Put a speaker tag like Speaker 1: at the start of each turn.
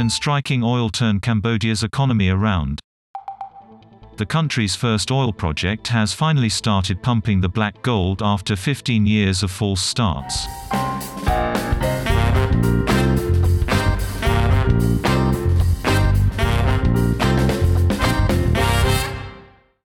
Speaker 1: Can striking oil turn Cambodia's economy around? The country's first oil project has finally started pumping the black gold after 15 years of false starts.